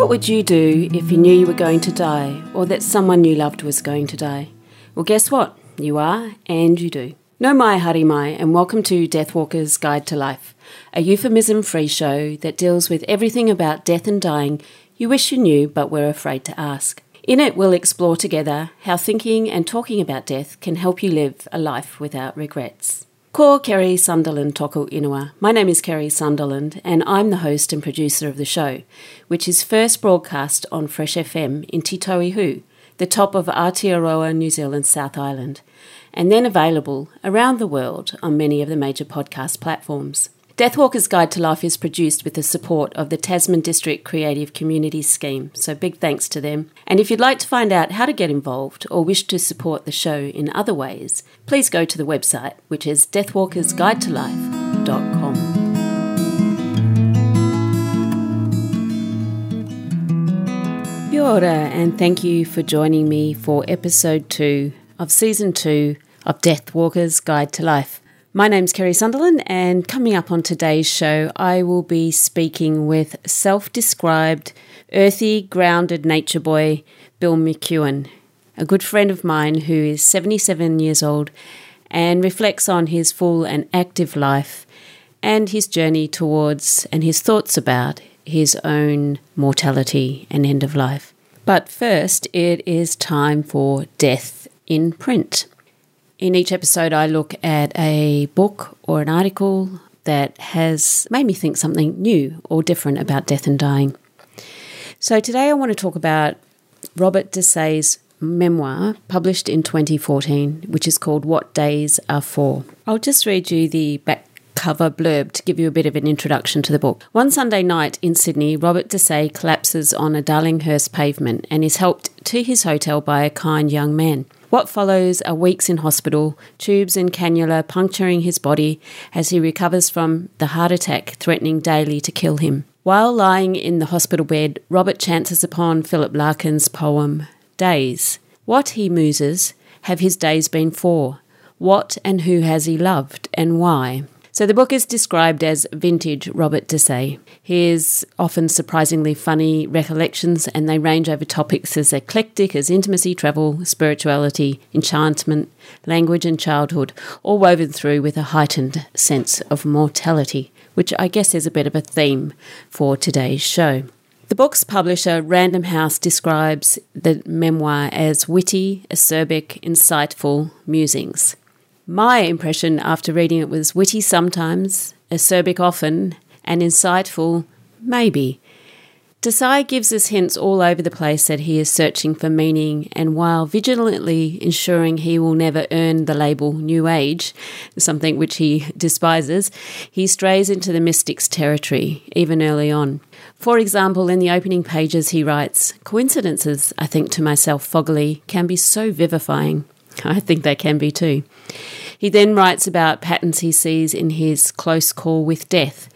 What would you do if you knew you were going to die or that someone you loved was going to die? Well, guess what? You are, and you do. No mai harimai, and welcome to Deathwalker's Guide to Life, a euphemism free show that deals with everything about death and dying you wish you knew but were afraid to ask. In it, we'll explore together how thinking and talking about death can help you live a life without regrets. Ko Kerry Sunderland Toku Inua. My name is Kerry Sunderland, and I'm the host and producer of the show, which is first broadcast on Fresh FM in Te Tauihu, the top of Aotearoa, New Zealand's South Island, and then available around the world on many of the major podcast platforms. Deathwalker's Guide to Life is produced with the support of the Tasman District Creative Communities Scheme, so big thanks to them. And if you'd like to find out how to get involved or wish to support the show in other ways, please go to the website, which is deathwalkersguidetolife.com. Kia ora, and thank you for joining me for episode two of season two of Deathwalker's Guide to Life. My name's Kerry Sunderland, and coming up on today's show, I will be speaking with self described, earthy, grounded nature boy Bill McEwen, a good friend of mine who is 77 years old and reflects on his full and active life and his journey towards and his thoughts about his own mortality and end of life. But first, it is time for Death in Print. In each episode, I look at a book or an article that has made me think something new or different about death and dying. So today I want to talk about Robert Dessaix's memoir published in 2014, which is called What Days Are For. I'll just read you the back cover blurb to give you a bit of an introduction to the book. One Sunday night in Sydney, Robert Dessaix collapses on a Darlinghurst pavement and is helped to his hotel by a kind young man. What follows are weeks in hospital, tubes and cannula puncturing his body as he recovers from the heart attack threatening daily to kill him. While lying in the hospital bed, Robert chances upon Philip Larkin's poem, Days. What, he muses, have his days been for? What and who has he loved, and why? So the book is described as vintage Robert Dessaix. His often surprisingly funny recollections, and they range over topics as eclectic as intimacy, travel, spirituality, enchantment, language, and childhood, all woven through with a heightened sense of mortality, which I guess is a bit of a theme for today's show. The book's publisher, Random House, describes the memoir as witty, acerbic, insightful musings. My impression after reading it was witty sometimes, acerbic often, and insightful maybe. Dessaix gives us hints all over the place that he is searching for meaning, and while vigilantly ensuring he will never earn the label New Age, something which he despises, he strays into the mystic's territory, even early on. For example, in the opening pages, he writes Coincidences, I think to myself foggily, can be so vivifying. I think they can be too. He then writes about patterns he sees in his close call with death.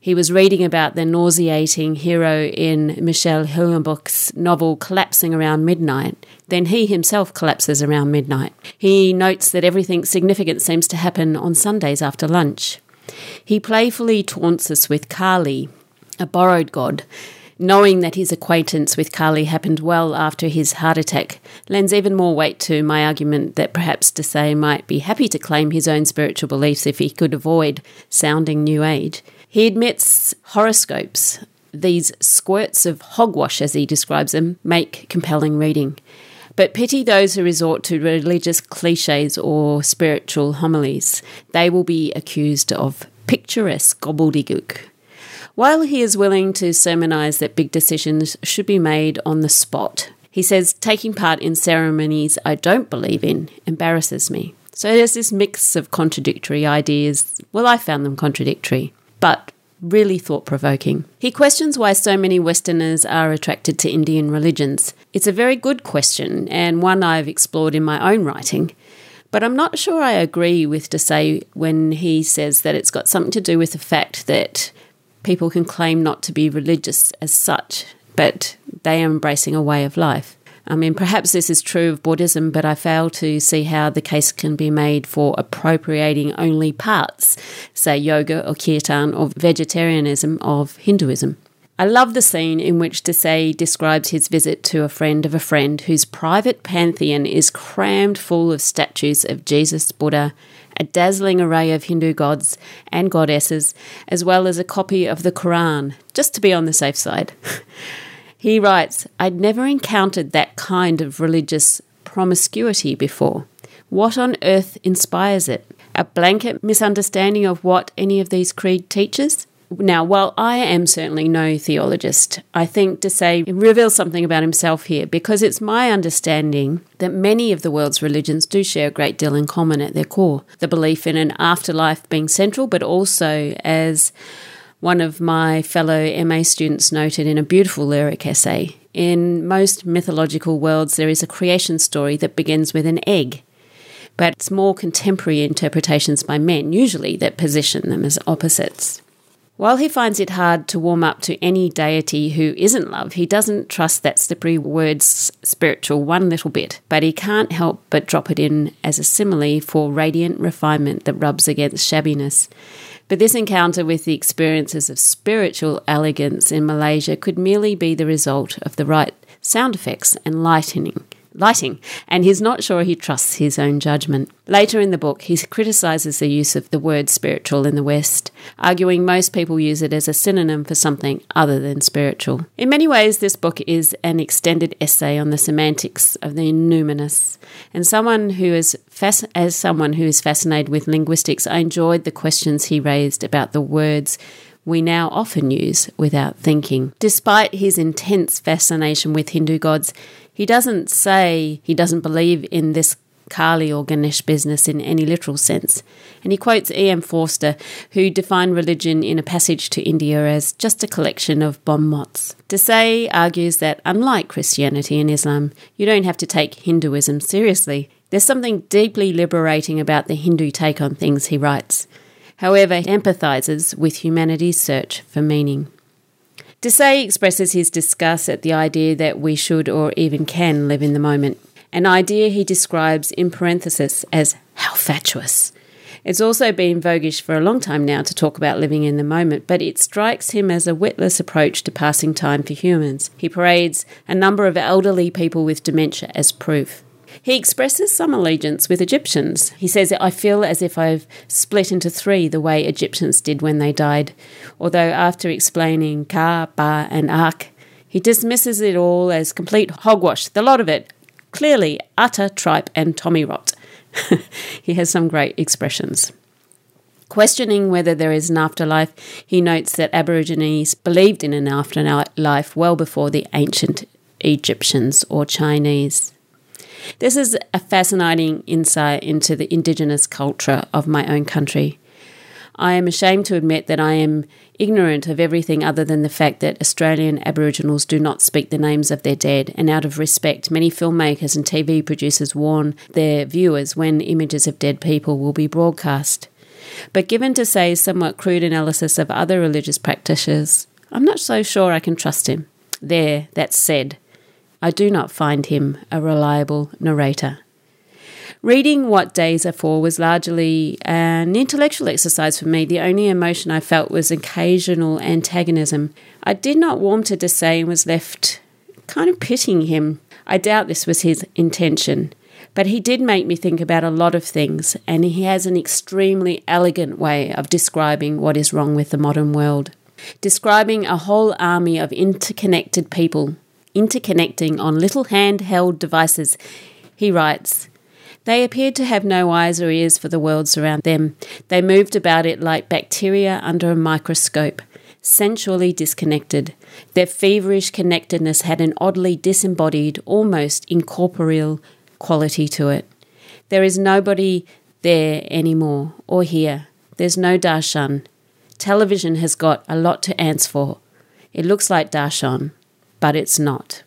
He was reading about the nauseating hero in Michel Houellebecq's novel Collapsing Around Midnight. Then he himself collapses around midnight. He notes that everything significant seems to happen on Sundays after lunch. He playfully taunts us with Kali, a borrowed god, knowing that his acquaintance with Kali happened well after his heart attack lends even more weight to my argument that perhaps Dessaix might be happy to claim his own spiritual beliefs if he could avoid sounding New Age. He admits horoscopes, these squirts of hogwash, as he describes them, make compelling reading. But pity those who resort to religious cliches or spiritual homilies. They will be accused of picturesque gobbledygook. While he is willing to sermonize that big decisions should be made on the spot, he says taking part in ceremonies I don't believe in embarrasses me. So there's this mix of contradictory ideas. Well, I found them contradictory. But really thought provoking. He questions why so many Westerners are attracted to Indian religions. It's a very good question and one I've explored in my own writing. But I'm not sure I agree with Dessaix when he says that it's got something to do with the fact that people can claim not to be religious as such, but they are embracing a way of life. I mean, perhaps this is true of Buddhism, but I fail to see how the case can be made for appropriating only parts, say yoga or kirtan or vegetarianism of Hinduism. I love the scene in which Dessaix describes his visit to a friend of a friend whose private pantheon is crammed full of statues of Jesus, Buddha, a dazzling array of Hindu gods and goddesses, as well as a copy of the Quran, just to be on the safe side. he writes, I'd never encountered that kind of religious promiscuity before. What on earth inspires it? A blanket misunderstanding of what any of these creed teaches? Now, while I am certainly no theologist, I think Dessaix reveals something about himself here because it's my understanding that many of the world's religions do share a great deal in common at their core. The belief in an afterlife being central, but also as one of my fellow MA students noted in a beautiful lyric essay, in most mythological worlds there is a creation story that begins with an egg but it's more contemporary interpretations by men, usually, that position them as opposites. While he finds it hard to warm up to any deity who isn't love, he doesn't trust that slippery word spiritual one little bit, but he can't help but drop it in as a simile for radiant refinement that rubs against shabbiness. But this encounter with the experiences of spiritual elegance in Malaysia could merely be the result of the right sound effects and lightning lighting, and he's not sure he trusts his own judgment. Later in the book, he criticises the use of the word spiritual in the West, arguing most people use it as a synonym for something other than spiritual. In many ways, this book is an extended essay on the semantics of the numinous, and someone who is fas- as someone who is fascinated with linguistics, I enjoyed the questions he raised about the words we now often use without thinking. Despite his intense fascination with Hindu gods, he doesn't say he doesn't believe in this Kali or Ganesh business in any literal sense. And he quotes E.M. Forster, who defined religion in a passage to India as just a collection of bon mots. Dessaix argues that, unlike Christianity and Islam, you don't have to take Hinduism seriously. There's something deeply liberating about the Hindu take on things, he writes. However, he empathises with humanity's search for meaning. Dessaix expresses his disgust at the idea that we should or even can live in the moment, an idea he describes in parenthesis as how fatuous. It's also been voguish for a long time now to talk about living in the moment, but it strikes him as a witless approach to passing time for humans. He parades a number of elderly people with dementia as proof. He expresses some allegiance with Egyptians. He says, I feel as if I've split into three the way Egyptians did when they died. Although, after explaining Ka, Ba, and Akh, he dismisses it all as complete hogwash, the lot of it. Clearly, utter tripe and tommy rot. he has some great expressions. Questioning whether there is an afterlife, he notes that Aborigines believed in an afterlife well before the ancient Egyptians or Chinese. This is a fascinating insight into the Indigenous culture of my own country. I am ashamed to admit that I am ignorant of everything other than the fact that Australian Aboriginals do not speak the names of their dead, and out of respect, many filmmakers and TV producers warn their viewers when images of dead people will be broadcast. But given Dessaix's somewhat crude analysis of other religious practitioners, I'm not so sure I can trust him. There, that's said. I do not find him a reliable narrator. Reading What Days Are For was largely an intellectual exercise for me. The only emotion I felt was occasional antagonism. I did not warm to Dessaix and was left kind of pitying him. I doubt this was his intention, but he did make me think about a lot of things, and he has an extremely elegant way of describing what is wrong with the modern world. Describing a whole army of interconnected people interconnecting on little handheld devices. He writes, They appeared to have no eyes or ears for the worlds around them. They moved about it like bacteria under a microscope, sensually disconnected. Their feverish connectedness had an oddly disembodied, almost incorporeal quality to it. There is nobody there anymore, or here. There's no darshan. television has got a lot to answer for. It looks like Darshan, but it's not.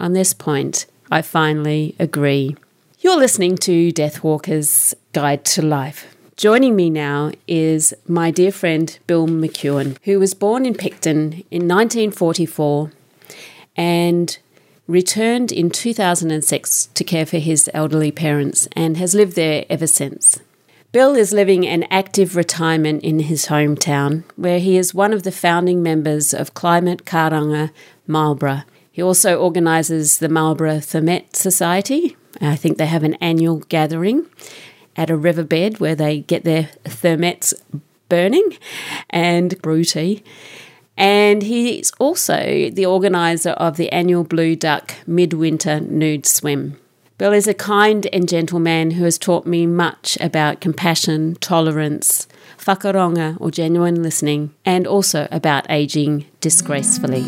On this point, I finally agree. You're listening to Deathwalker's Guide to Life. Joining me now is my dear friend Bill McEwen, who was born in Picton in 1944 and returned in 2006 to care for his elderly parents and has lived there ever since. Bill is living an active retirement in his hometown, where he is one of the founding members of Climate Karanga Marlborough. He also organises the Marlborough Thermette Society. I think they have an annual gathering at a riverbed where they get their thermettes burning and brew tea. And he's also the organiser of the annual Blue Duck Midwinter Nude Swim. Bill is a kind and gentle man who has taught me much about compassion, tolerance, whakarongo or genuine listening, and also about ageing disgracefully.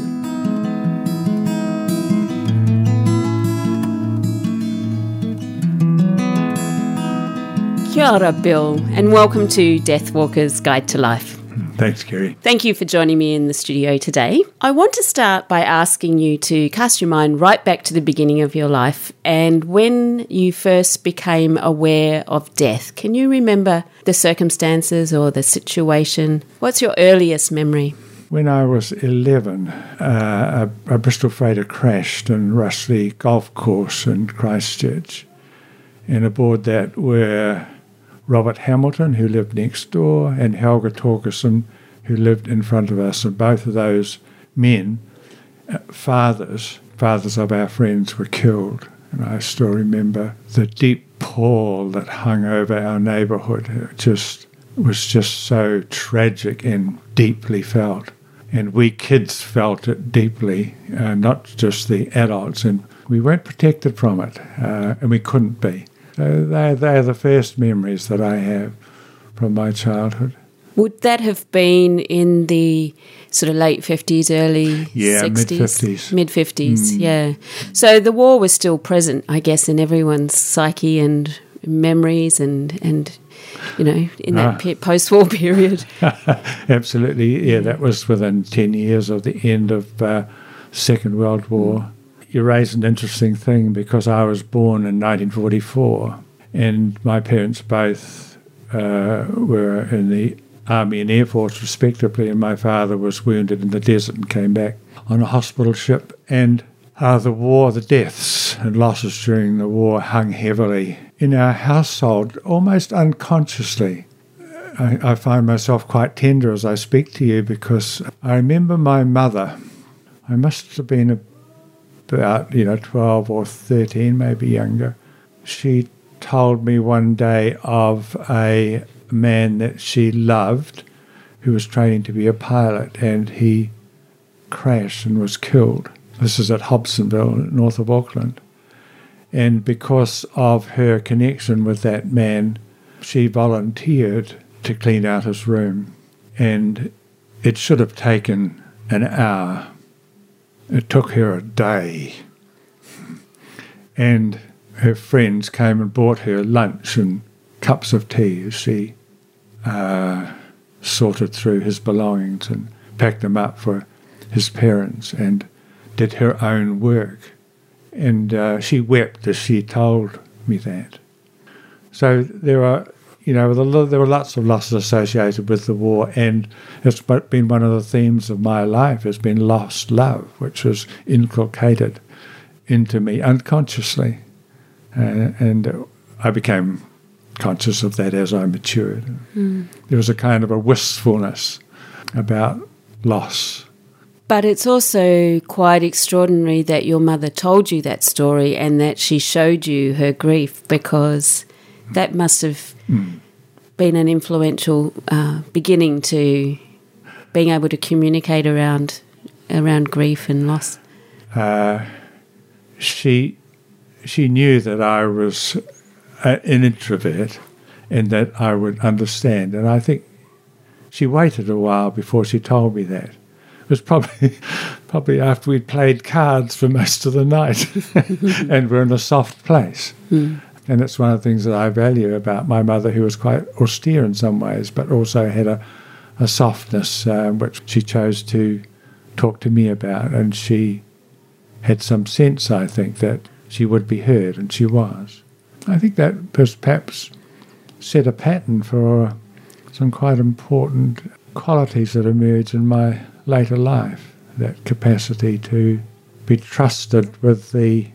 Kia ora, Bill, and welcome to Deathwalker's Guide to Life. Thanks, Kerry. Thank you for joining me in the studio today. I want to start by asking you to cast your mind right back to the beginning of your life and when you first became aware of death. Can you remember the circumstances or the situation? What's your earliest memory? When I was 11, uh, a, a, Bristol freighter crashed in Russley Golf Course in Christchurch. And aboard that were Robert Hamilton, who lived next door, and Helga Torgerson, who lived in front of us. And both of those men, uh, fathers, fathers of our friends, were killed. And I still remember the deep pall that hung over our neighbourhood. It just was just so tragic and deeply felt. And we kids felt it deeply, uh, not just the adults. And we weren't protected from it, uh, and we couldn't be. So they, they're the first memories that I have from my childhood. Would that have been in the sort of late 50s, early yeah, 60s? mid 50s. Mid 50s, mm. yeah. So the war was still present, I guess, in everyone's psyche and memories and, and you know, in that ah. post war period. Absolutely, yeah, that was within 10 years of the end of uh, Second World War. You raise an interesting thing because I was born in 1944 and my parents both uh, were in the Army and Air Force, respectively, and my father was wounded in the desert and came back on a hospital ship. And uh, the war, the deaths and losses during the war hung heavily in our household, almost unconsciously. I, I find myself quite tender as I speak to you because I remember my mother. I must have been a about, you know, 12 or 13, maybe younger, she told me one day of a man that she loved who was training to be a pilot and he crashed and was killed. This is at Hobsonville, north of Auckland. And because of her connection with that man, she volunteered to clean out his room. And it should have taken an hour it took her a day. And her friends came and brought her lunch and cups of tea as she uh, sorted through his belongings and packed them up for his parents and did her own work. And uh, she wept as she told me that. So there are you know, there were lots of losses associated with the war, and it's been one of the themes of my life has been lost love, which was inculcated into me unconsciously, uh, and I became conscious of that as I matured. Mm. There was a kind of a wistfulness about loss. But it's also quite extraordinary that your mother told you that story and that she showed you her grief because that must have mm. been an influential uh, beginning to being able to communicate around around grief and loss. Uh, she she knew that I was a, an introvert and that I would understand, and I think she waited a while before she told me that. It was probably probably after we'd played cards for most of the night and we're in a soft place. Mm. And it's one of the things that I value about my mother, who was quite austere in some ways, but also had a, a softness uh, which she chose to talk to me about, and she had some sense, I think, that she would be heard, and she was. I think that perhaps set a pattern for some quite important qualities that emerge in my later life. That capacity to be trusted with the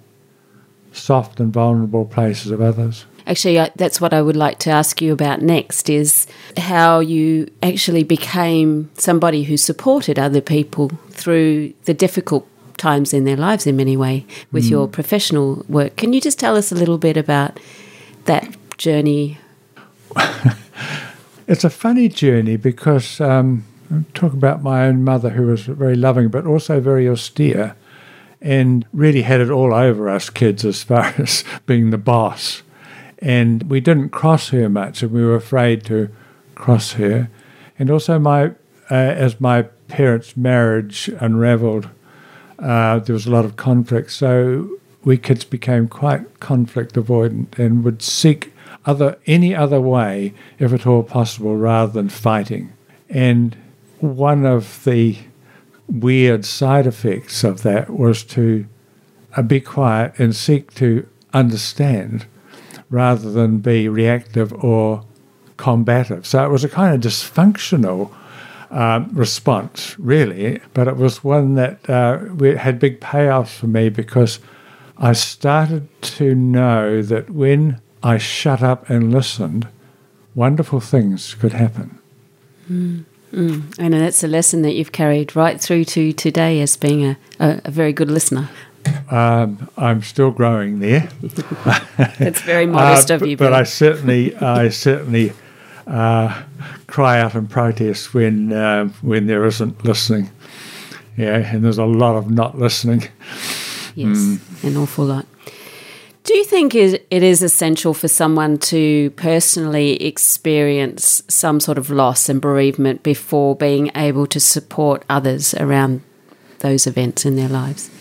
soft and vulnerable places of others. Actually, that's what I would like to ask you about next is how you actually became somebody who supported other people through the difficult times in their lives in many way with mm. your professional work. Can you just tell us a little bit about that journey? it's a funny journey because um, talk about my own mother who was very loving but also very austere and really had it all over us kids as far as being the boss and we didn't cross her much, and we were afraid to cross her. And also, my uh, as my parents' marriage unravelled, uh, there was a lot of conflict. So we kids became quite conflict avoidant and would seek other any other way, if at all possible, rather than fighting. And one of the weird side effects of that was to uh, be quiet and seek to understand rather than be reactive or combative. So it was a kind of dysfunctional um, response, really, but it was one that uh, had big payoffs for me because I started to know that when I shut up and listened, wonderful things could happen. Mm. Mm. And that's a lesson that you've carried right through to today as being a, a, a very good listener. Um, I'm still growing there. That's very modest uh, of you, but, but I certainly, I certainly uh, cry out and protest when uh, when there isn't listening. Yeah, and there's a lot of not listening. Yes, mm. an awful lot. Do you think it is essential for someone to personally experience some sort of loss and bereavement before being able to support others around those events in their lives?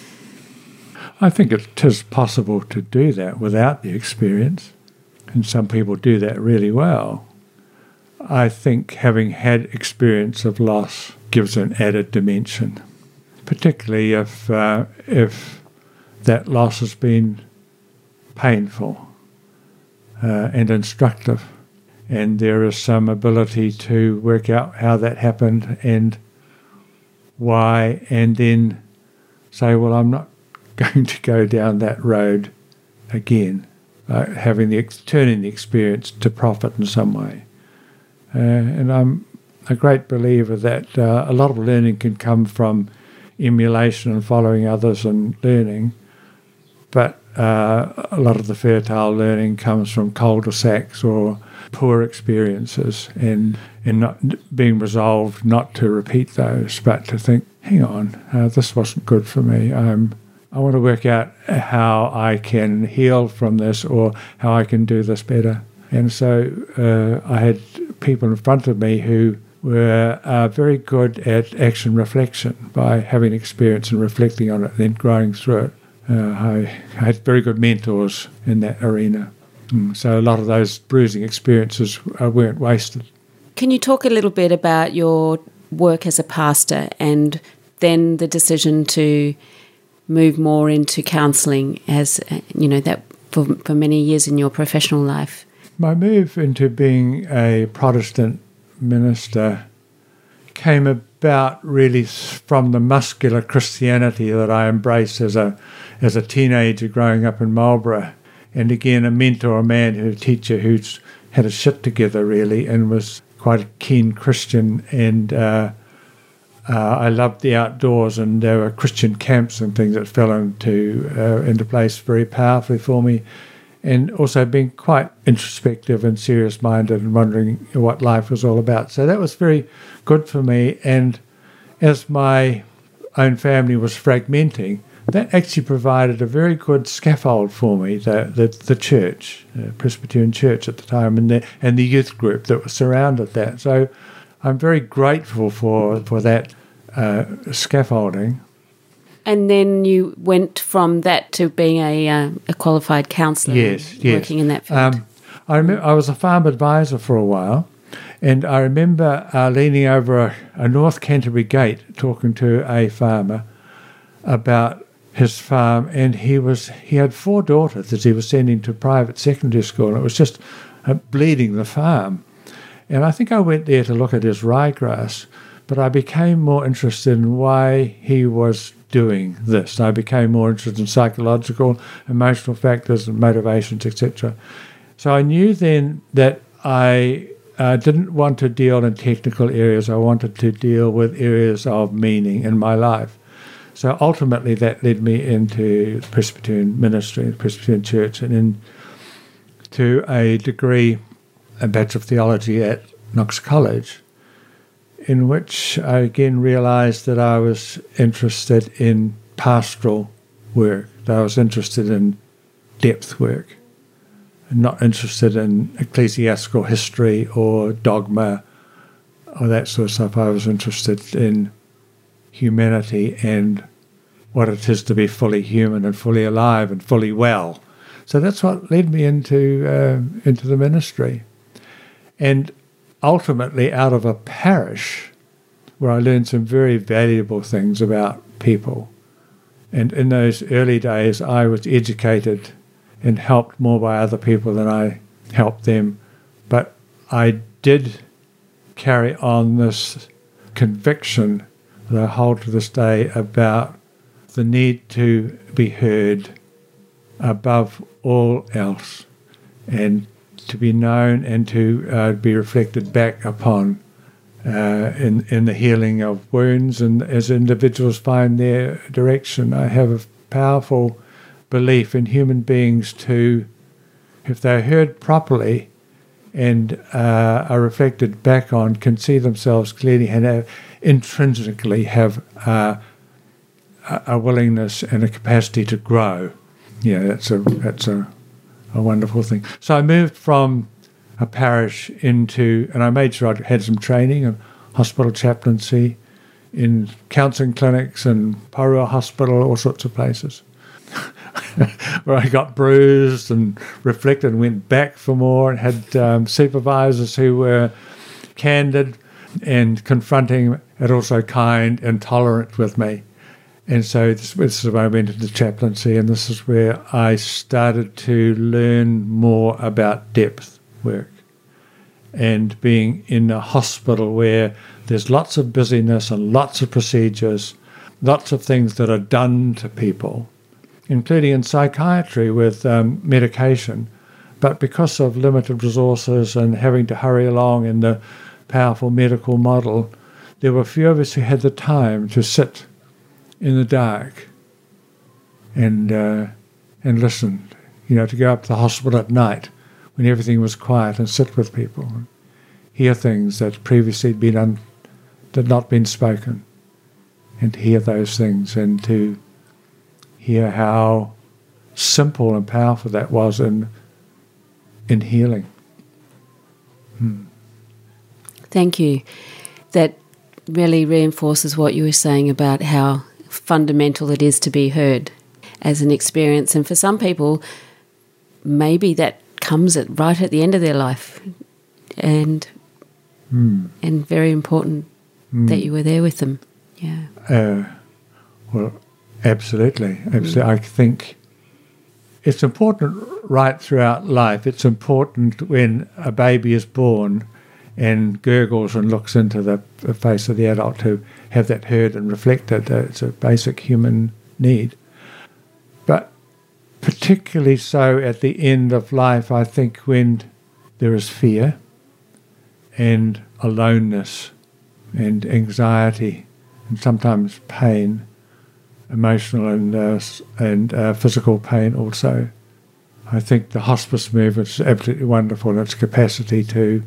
I think it is possible to do that without the experience, and some people do that really well. I think having had experience of loss gives an added dimension, particularly if uh, if that loss has been painful uh, and instructive, and there is some ability to work out how that happened and why, and then say, well, I'm not going to go down that road again, uh, having the turning the experience to profit in some way. Uh, and I'm a great believer that uh, a lot of learning can come from emulation and following others and learning, but uh, a lot of the fertile learning comes from cul-de-sacs or poor experiences and and not being resolved not to repeat those, but to think, hang on, uh, this wasn't good for me. I'm I want to work out how I can heal from this or how I can do this better. And so uh, I had people in front of me who were uh, very good at action reflection by having experience and reflecting on it and then growing through it. Uh, I, had very good mentors in that arena. Mm, so a lot of those bruising experiences uh, weren't wasted. Can you talk a little bit about your work as a pastor and then the decision to move more into counselling as you know that for, for many years in your professional life? My move into being a Protestant minister came about really from the muscular Christianity that I embraced as a as a teenager growing up in Marlborough, and again a mentor, a man, a teacher who's had a shit together really, and was quite a keen Christian and. Uh, uh, I loved the outdoors, and there were Christian camps and things that fell into uh, into place very powerfully for me, and also being quite introspective and serious-minded and wondering what life was all about. So that was very good for me. And as my own family was fragmenting, that actually provided a very good scaffold for me. The the, the church, the Presbyterian Church at the time, and the and the youth group that was surrounded that. So I'm very grateful for for that uh, scaffolding. And then you went from that to being a, uh, a qualified counsellor. Yes, yes. Working in that field. Um, I, remember, I was a farm advisor for a while, And I remember uh, leaning over a, a North Canterbury gate talking to a farmer about his farm, and he was he had four daughters that he was sending to private secondary school, and it was just uh, bleeding the farm. And I think I went there to look at his ryegrass, but I became more interested in why he was doing this. I became more interested in psychological, emotional factors, and motivations, etc. So I knew then that I uh, didn't want to deal in technical areas. I wanted to deal with areas of meaning in my life. So ultimately, that led me into Presbyterian ministry, Presbyterian Church, and in to a degree, a Bachelor of Theology at Knox College, in which I again realized that I was interested in pastoral work, that I was interested in depth work, and not interested in ecclesiastical history or dogma or that sort of stuff. I was interested in humanity and what it is to be fully human and fully alive and fully well. So that's what led me into uh, into the ministry, and ultimately out of a parish where I learned some very valuable things about people. And in those early days, I was educated and helped more by other people than I helped them. But I did carry on this conviction that I hold to this day about the need to be heard above all else and to be known and to uh, be reflected back upon uh, in, in the healing of wounds and as individuals find their direction. I have a powerful belief in human beings to, if they're heard properly and uh, are reflected back on, can see themselves clearly and have, intrinsically have uh, a willingness and a capacity to grow. Yeah, that's a that's a, a wonderful thing. So I moved from a parish into, and I made sure I had some training in hospital chaplaincy, in counselling clinics and Porirua Hospital, all sorts of places. where I got bruised and reflected and went back for more and had um, supervisors who were candid and confronting and also kind and tolerant with me. And so this, this is where I went into chaplaincy, and this is where I started to learn more about depth work and being in a hospital where there's lots of busyness and lots of procedures, lots of things that are done to people, including in psychiatry with um, medication. But because of limited resources and having to hurry along in the powerful medical model, there were few of us who had the time to sit in the dark and uh, and listen. You know, to go up to the hospital at night when everything was quiet and sit with people and hear things that previously had been un, had not been spoken, and to hear those things and to hear how simple and powerful that was in in healing. Hmm. Thank you. That really reinforces what you were saying about how fundamental it is to be heard as an experience. And for some people, maybe that comes at right at the end of their life, and mm. and very important mm. that you were there with them. Yeah. Uh, well, absolutely, absolutely. Mm. I think it's important right throughout life. It's important when a baby is born and gurgles and looks into the, the face of the adult to have that heard and reflected. It's a basic human need. But particularly so at the end of life, I think, when there is fear and aloneness and anxiety and sometimes pain, emotional and, uh, and uh, physical pain also. I think the hospice movement is absolutely wonderful in its capacity to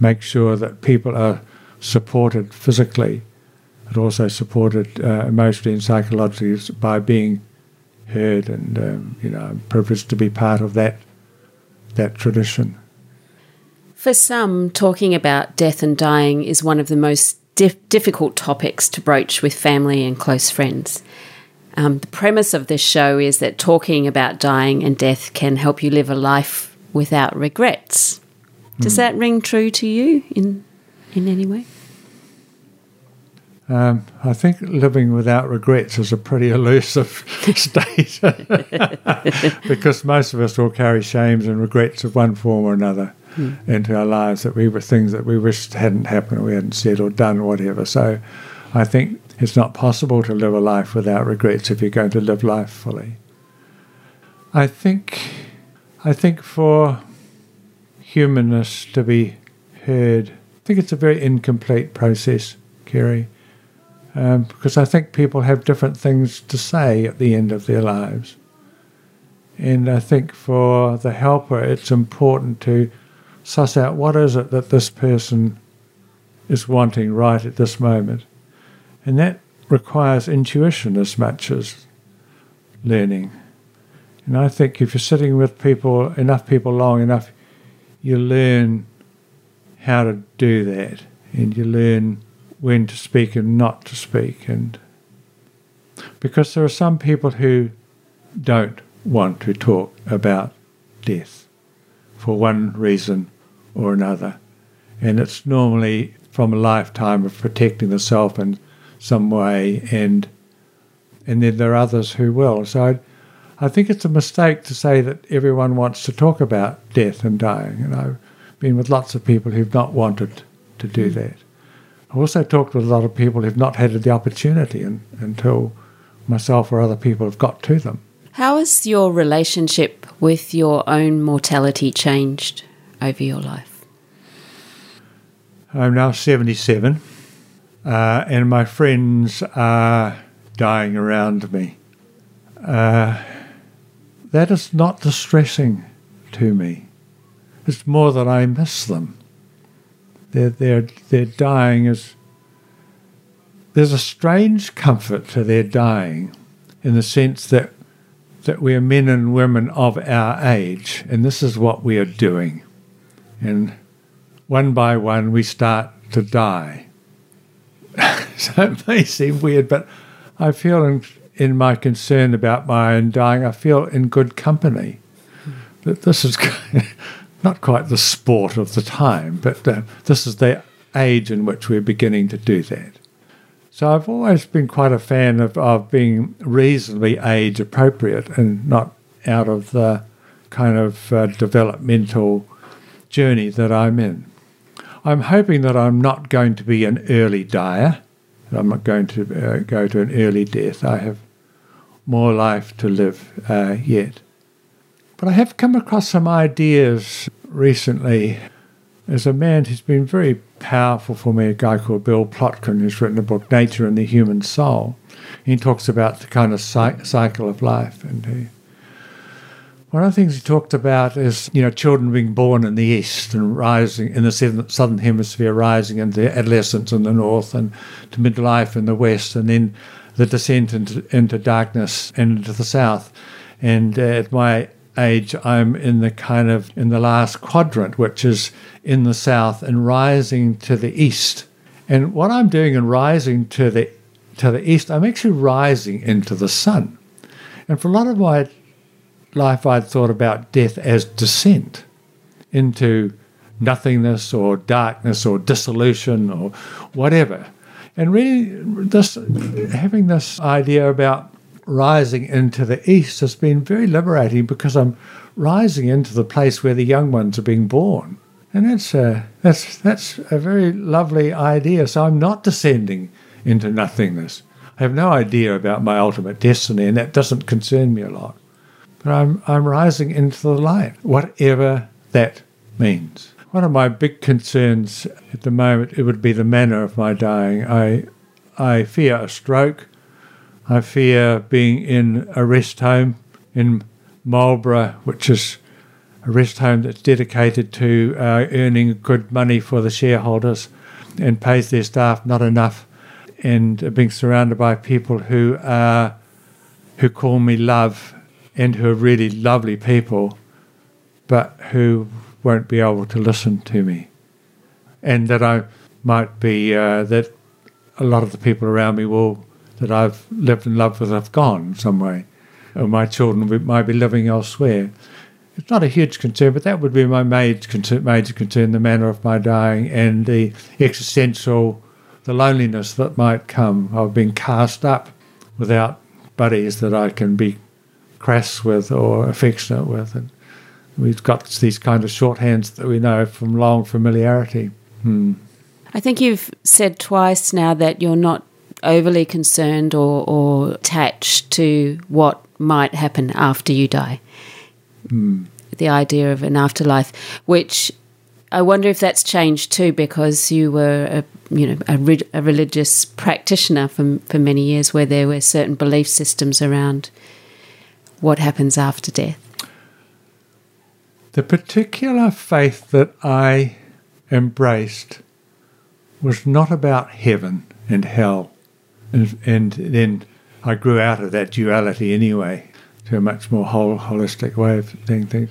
make sure that people are supported physically, but also supported uh, emotionally and psychologically by being heard. And um, you know, I'm privileged to be part of that that tradition. For some, talking about death and dying is one of the most dif- difficult topics to broach with family and close friends. Um, the premise of this show is that talking about dying and death can help you live a life without regrets Does that ring true to you in in any way? Um, I think living without regrets is a pretty elusive state because most of us will carry shames and regrets of one form or another mm. into our lives that we were things that we wished hadn't happened or we hadn't said or done or whatever. So I think it's not possible to live a life without regrets if you're going to live life fully. I think, I think for humanness to be heard, I think it's a very incomplete process, Kerry, um, because I think people have different things to say at the end of their lives. And I think for the helper, it's important to suss out what is it that this person is wanting right at this moment. And that requires intuition as much as learning. And I think if you're sitting with people, enough people long enough, you learn how to do that. And you learn when to speak and not to speak. And because there are some people who don't want to talk about death for one reason or another. And it's normally from a lifetime of protecting the self in some way, and and then there are others who will. So I, I think it's a mistake to say that everyone wants to talk about death and dying. And I've been with lots of people who've not wanted to do mm. that. I've also talked with a lot of people who've not had the opportunity and, until myself or other people have got to them. How has your relationship with your own mortality changed over your life? I'm now 77, uh, and my friends are dying around me. Uh, that is not distressing to me. It's more that I miss them. Their, their, their dying is. There's a strange comfort to their dying in the sense that, that we are men and women of our age, and this is what we are doing. And one by one we start to die. so it may seem weird, but I feel in, in my concern about my own dying, I feel in good company. That this is not quite the sport of the time, but uh, this is the age in which we're beginning to do that. So I've always been quite a fan of, of being reasonably age appropriate and not out of the kind of uh, developmental journey that I'm in. I'm hoping that I'm not going to be an early dyer. I'm not going to uh, go to an early death. I have more life to live uh, yet. But I have come across some ideas recently. There's a man who's been very powerful for me, a guy called Bill Plotkin, who's written a book, Nature and the Human Soul. He talks about the kind of cycle of life, and he one of the things he talked about is, you know, children being born in the east and rising in the southern hemisphere, rising into adolescence in the north and to midlife in the west, and then the descent into, into darkness and into the south. And uh, at my age, I'm in the kind of in the last quadrant, which is in the south and rising to the east. And what I'm doing in rising to the to the east, I'm actually rising into the sun. And for a lot of my life I'd thought about death as descent into nothingness or darkness or dissolution or whatever. And really, this having this idea about rising into the east has been very liberating because I'm rising into the place where the young ones are being born. And that's a, that's, that's a very lovely idea. So I'm not descending into nothingness. I have no idea about my ultimate destiny, and that doesn't concern me a lot but I'm, I'm rising into the light, whatever that means. One of my big concerns at the moment it would be the manner of my dying. I I fear a stroke. I fear being in a rest home in Marlborough, which is a rest home that's dedicated to uh, earning good money for the shareholders and pays their staff not enough, and being surrounded by people who are who call me love and who are really lovely people, but who won't be able to listen to me. And that I might be, uh, that a lot of the people around me will, that I've lived in love with have gone some way, or my children might be living elsewhere. it's not a huge concern, but that would be my major concern, major concern the manner of my dying and the existential, the loneliness that might come of being cast up without buddies that I can be crass with or affectionate with. And we've got these kind of shorthands that we know from long familiarity. Hmm. I think you've said twice now that you're not overly concerned or, or attached to what might happen after you die. Mm. The idea of an afterlife, which I wonder if that's changed too, because you were a you know a, re- a religious practitioner for for many years, where there were certain belief systems around what happens after death. The particular faith that I embraced was not about heaven and hell, and, and then I grew out of that duality anyway to a much more whole, holistic way of seeing things.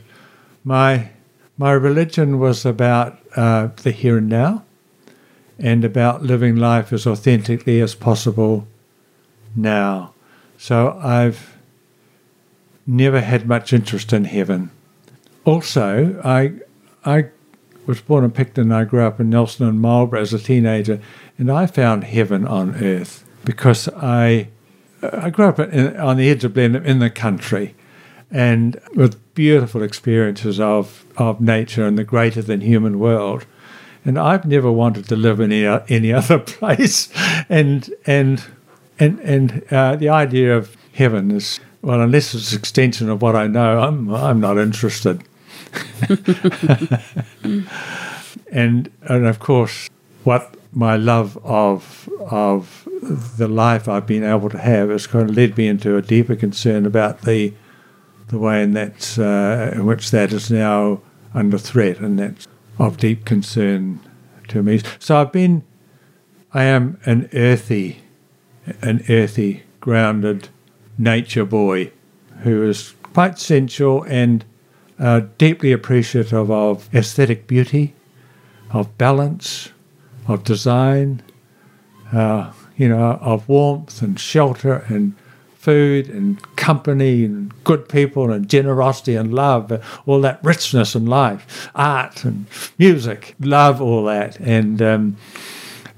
My my religion was about uh, the here and now, and about living life as authentically as possible now. So I've never had much interest in heaven. Also, I I was born in Picton. I grew up in Nelson and Marlborough as a teenager, and I found heaven on earth because I I grew up in, on the edge of Blenheim in the country, and with beautiful experiences of of nature and the greater than human world. And I've never wanted to live in any, any other place, and and and and uh, the idea of heaven is well, unless it's extension of what I know, I'm I'm not interested. and and of course, what my love of of the life I've been able to have has kind of led me into a deeper concern about the the way in that uh, in which that is now under threat, and that's of deep concern to me. So I've been, I am an earthy, an earthy, grounded nature boy, who is quite sensual and uh, deeply appreciative of aesthetic beauty, of balance, of design, uh, you know, of warmth and shelter and food and company and good people and generosity and love, all that richness in life, art and music, love all that. And um,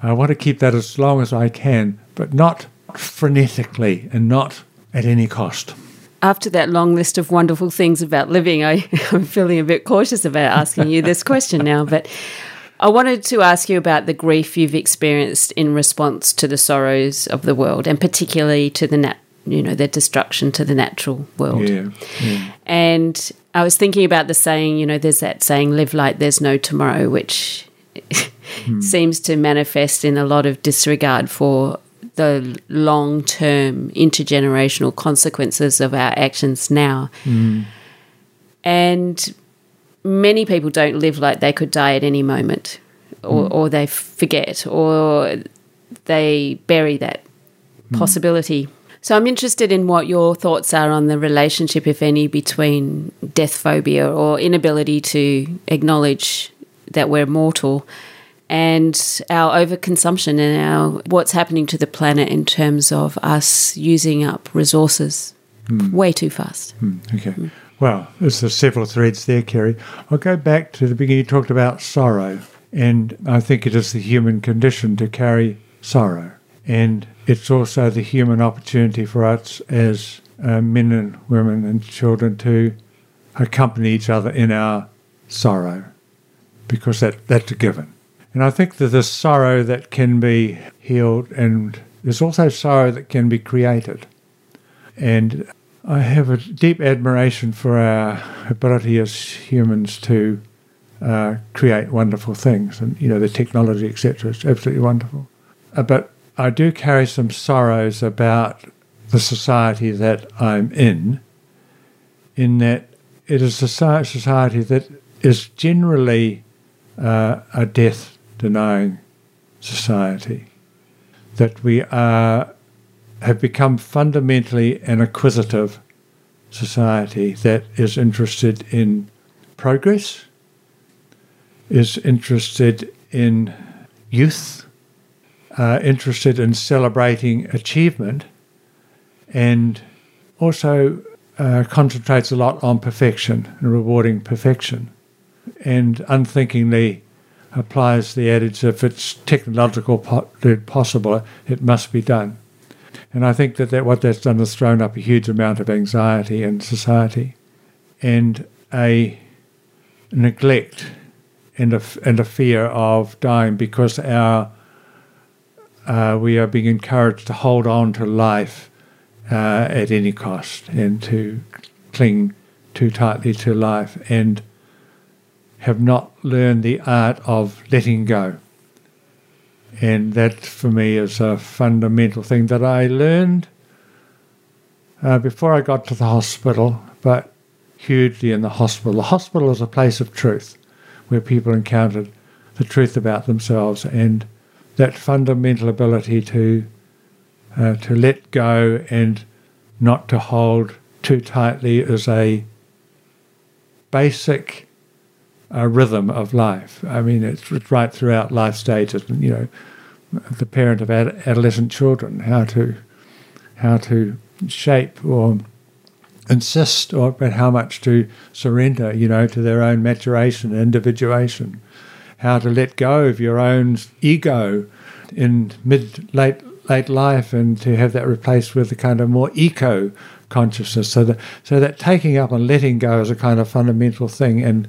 I want to keep that as long as I can, but not frenetically and not at any cost. After that long list of wonderful things about living, I, I'm feeling a bit cautious about asking you this question now. But I wanted to ask you about the grief you've experienced in response to the sorrows of the world, and particularly to the nat- you know, the destruction to the natural world. Yeah, yeah. And I was thinking about the saying, you know, there's that saying, live like there's no tomorrow, which hmm. seems to manifest in a lot of disregard for the long term intergenerational consequences of our actions now. Mm. And many people don't live like they could die at any moment, or, mm. or they forget, or they bury that mm. possibility. So I'm interested in what your thoughts are on the relationship, if any, between death phobia or inability to acknowledge that we're mortal and our overconsumption and our what's happening to the planet in terms of us using up resources mm. way too fast. Mm. Okay. Mm. Well, there's several threads there, Kerry. I'll go back to the beginning. You talked about sorrow, and I think it is the human condition to carry sorrow. And it's also the human opportunity for us as uh, men and women and children to accompany each other in our sorrow, because that, that's a given. And I think that there's sorrow that can be healed, and there's also sorrow that can be created. And I have a deep admiration for our ability as humans to uh, create wonderful things, and you know the technology, etc. is absolutely wonderful. Uh, but I do carry some sorrows about the society that I'm in, in that it is a society that is generally uh, a death denying society. That we are, have become fundamentally an acquisitive society that is interested in progress, is interested in youth uh, interested in celebrating achievement and also uh, concentrates a lot on perfection and rewarding perfection, and unthinkingly applies the adage if it's technological po- possible, it must be done. And I think that, that what that's done is thrown up a huge amount of anxiety in society and a neglect and a, and a fear of dying because our uh, we are being encouraged to hold on to life uh, at any cost and to cling too tightly to life and have not learned the art of letting go. And that for me is a fundamental thing that I learned uh, before I got to the hospital, but hugely in the hospital. The hospital is a place of truth where people encountered the truth about themselves and that fundamental ability to uh, to let go and not to hold too tightly is a basic uh, rhythm of life. I mean, it's, right throughout life stages. You know, the parent of ad- adolescent children, how to how to shape or insist or about how much to surrender, you know, to their own maturation individuation, how to let go of your own ego in mid late late life and to have that replaced with a kind of more eco consciousness. So that so that taking up and letting go is a kind of fundamental thing and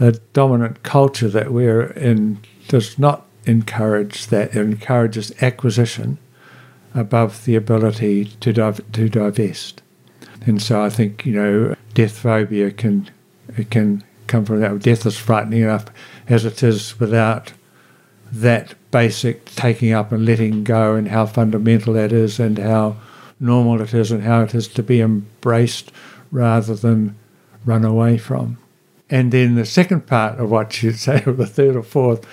the dominant culture that we're in does not encourage that. It encourages acquisition above the ability to div- to divest. And so I think you know death phobia can it can come from that. Death is frightening enough as it is without that basic taking up and letting go and how fundamental that is and how normal it is and how it is to be embraced rather than run away from. And then the second part of what you'd say, or the third or fourth,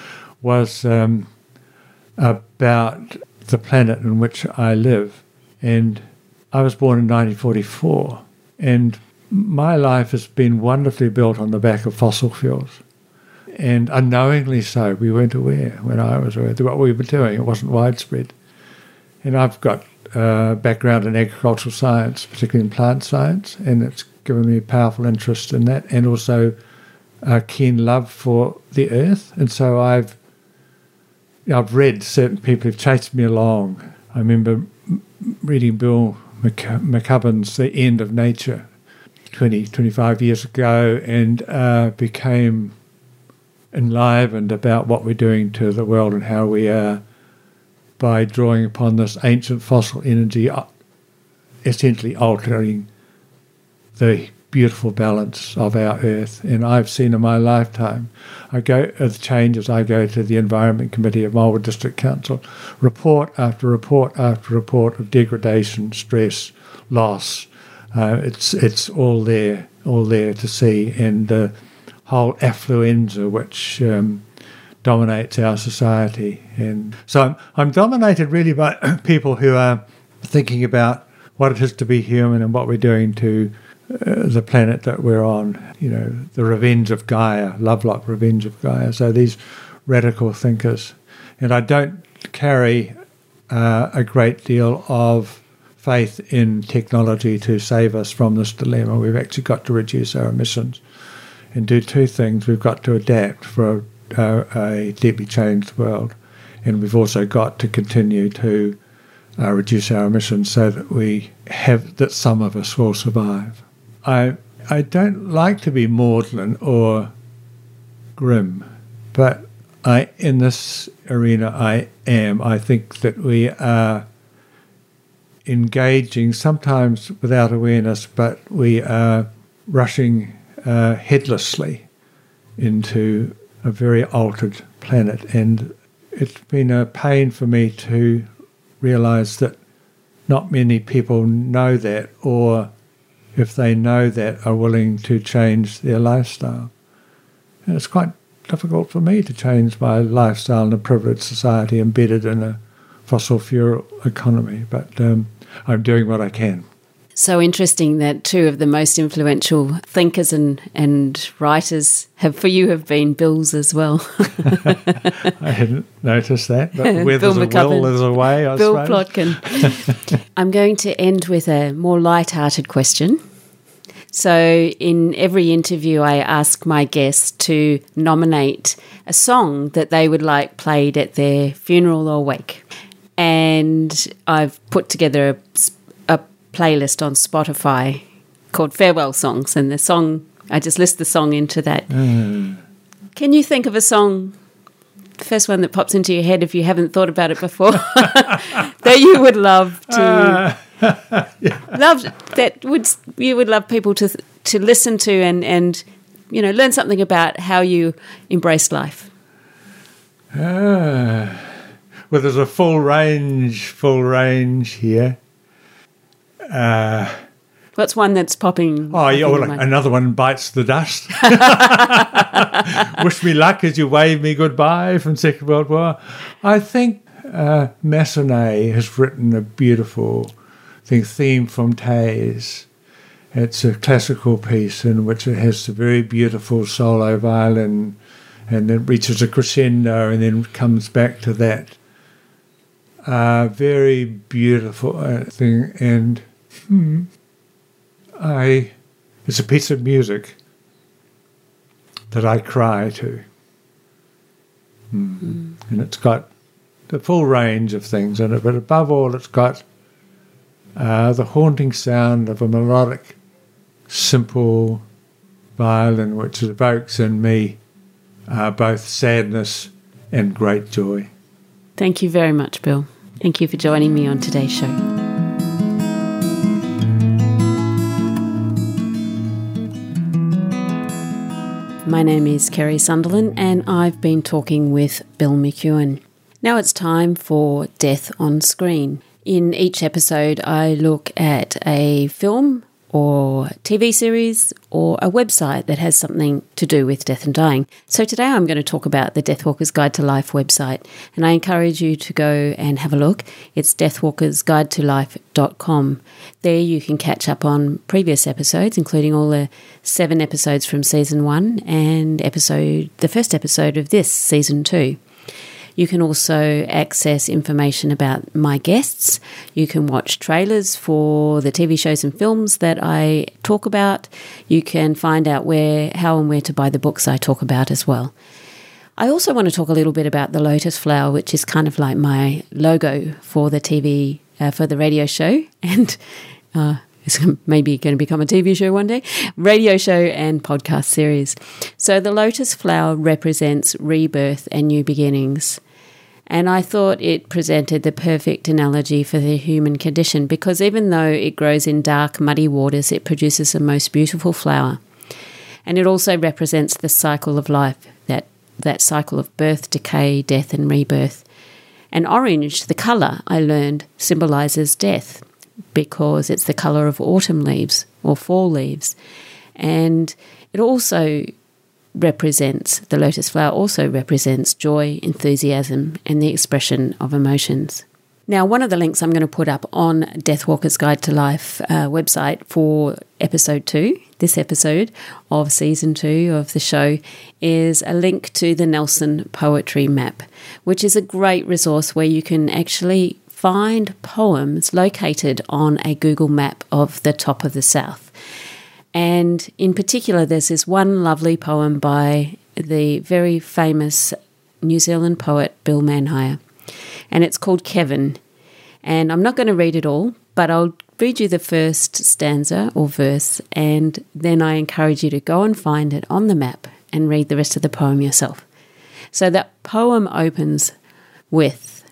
was um, about the planet in which I live. And I was born in 1944, and my life has been wonderfully built on the back of fossil fuels. And unknowingly so, we weren't aware when I was aware what we were doing. It wasn't widespread. And I've got a background in agricultural science, particularly in plant science, and it's given me a powerful interest in that and also a keen love for the earth. And so I've I've read certain people who've chased me along. I remember reading Bill McKibben's The End of Nature 20, 25 years ago and uh, became enlivened about what we're doing to the world and how we are, by drawing upon this ancient fossil energy, uh, essentially altering the beautiful balance of our earth. And I've seen in my lifetime, I go as changes. I go to the Environment Committee of Marlborough District Council, report after report after report of degradation, stress, loss. Uh, it's it's all there, all there to see, and the whole affluenza which um, dominates our society. And so I'm, I'm dominated really by people who are thinking about what it is to be human and what we're doing to the planet that we're on, you know, the revenge of Gaia, Lovelock, revenge of Gaia. So these radical thinkers. And I don't carry uh, a great deal of faith in technology to save us from this dilemma. We've actually got to reduce our emissions and do two things. We've got to adapt for a, a deeply changed world, and we've also got to continue to uh, reduce our emissions so that we have that some of us will survive. I I don't like to be maudlin or grim, but I in this arena I am. I think that we are engaging sometimes without awareness, but we are rushing uh, headlessly into a very altered planet, and it's been a pain for me to realize that not many people know that or if they know that, are willing to change their lifestyle. And it's quite difficult for me to change my lifestyle in a privileged society embedded in a fossil fuel economy, but um, I'm doing what I can. So interesting that two of the most influential thinkers and, and writers have for you have been Bills as well. I hadn't noticed that, but where there's a will, there's a way, I Bill suppose. Plotkin. I'm going to end with a more light-hearted question. So, in every interview, I ask my guests to nominate a song that they would like played at their funeral or wake. And I've put together a, a playlist on Spotify called Farewell Songs, and the song, I just list the song into that. Mm. Can you think of a song first one that pops into your head if you haven't thought about it before that you would love to Uh, love that would you would love people to to listen to and and you know learn something about how you embrace life Ah. well, there's a full range, full range here. Uh, what's one that's popping oh, yeah, well, in another one bites the dust. Wish me luck as you wave me goodbye from Second World War. I think uh, Massenet has written a beautiful thing, theme from Thaïs. It's a classical piece in which it has a very beautiful solo violin and then reaches a crescendo and then comes back to that. Uh, very beautiful uh, thing. And hmm, I, it's a piece of music that I cry to. Hmm. And it's got the full range of things in it, but above all, it's got uh, the haunting sound of a melodic, simple violin, which evokes in me uh, both sadness and great joy. thank you very much bill thank you for joining me on today's show My name is Kerry Sunderland, and I've been talking with Bill McEwen. Now it's time for Death on Screen. In each episode, I look at a film or TV series or a website that has something to do with death and dying. So today I'm going to talk about the Deathwalker's Guide to Life website, and I encourage you to go and have a look. It's deathwalkersguidetolife.com. There you can catch up on previous episodes, including all the seven episodes from season one and episode the first episode of this season two. You can also access information about my guests. You can watch trailers for the TV shows and films that I talk about. You can find out where, how, and where to buy the books I talk about as well. I also want to talk a little bit about the lotus flower, which is kind of like my logo for the TV, uh, for the radio show, and uh, it's maybe going to become a TV show one day, radio show and podcast series. So the lotus flower represents rebirth and new beginnings. And I thought it presented the perfect analogy for the human condition because even though it grows in dark, muddy waters, it produces the most beautiful flower. And it also represents the cycle of life, that, that cycle of birth, decay, death, and rebirth. And orange, the colour, I learned, symbolises death because it's the colour of autumn leaves or fall leaves. And it also represents, the lotus flower also represents joy, enthusiasm, and the expression of emotions. Now, one of the links I'm going to put up on Deathwalker's Guide to Life uh, website for episode two, this episode of season two of the show, is a link to the Nelson Poetry Map, which is a great resource where you can actually find poems located on a Google map of the top of the South. And in particular, there's this one lovely poem by the very famous New Zealand poet Bill Manhire, and it's called Kevin. And I'm not going to read it all, but I'll read you the first stanza or verse, and then I encourage you to go and find it on the map and read the rest of the poem yourself. So that poem opens with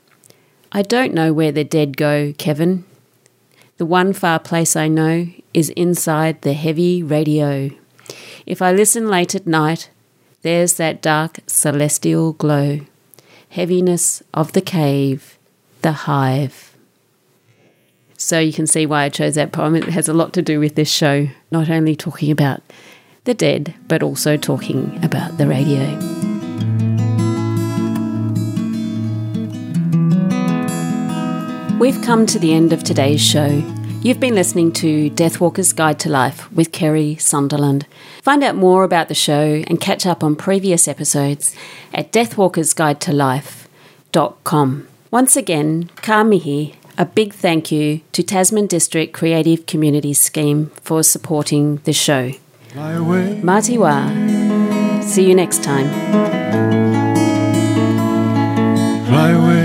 I don't know where the dead go, Kevin. The one far place I know is inside the heavy radio. If I listen late at night, there's that dark celestial glow, heaviness of the cave, the hive. So you can see why I chose that poem. It has a lot to do with this show, not only talking about the dead, but also talking about the radio. We've come to the end of today's show. You've been listening to Deathwalker's Guide to Life with Kerry Sunderland. Find out more about the show and catch up on previous episodes at deathwalkersguidetolife.com. Once again, ka mihi, A big thank you to Tasman District Creative Communities Scheme for supporting the show. Fly away. Mā te wā. See you next time. Fly away.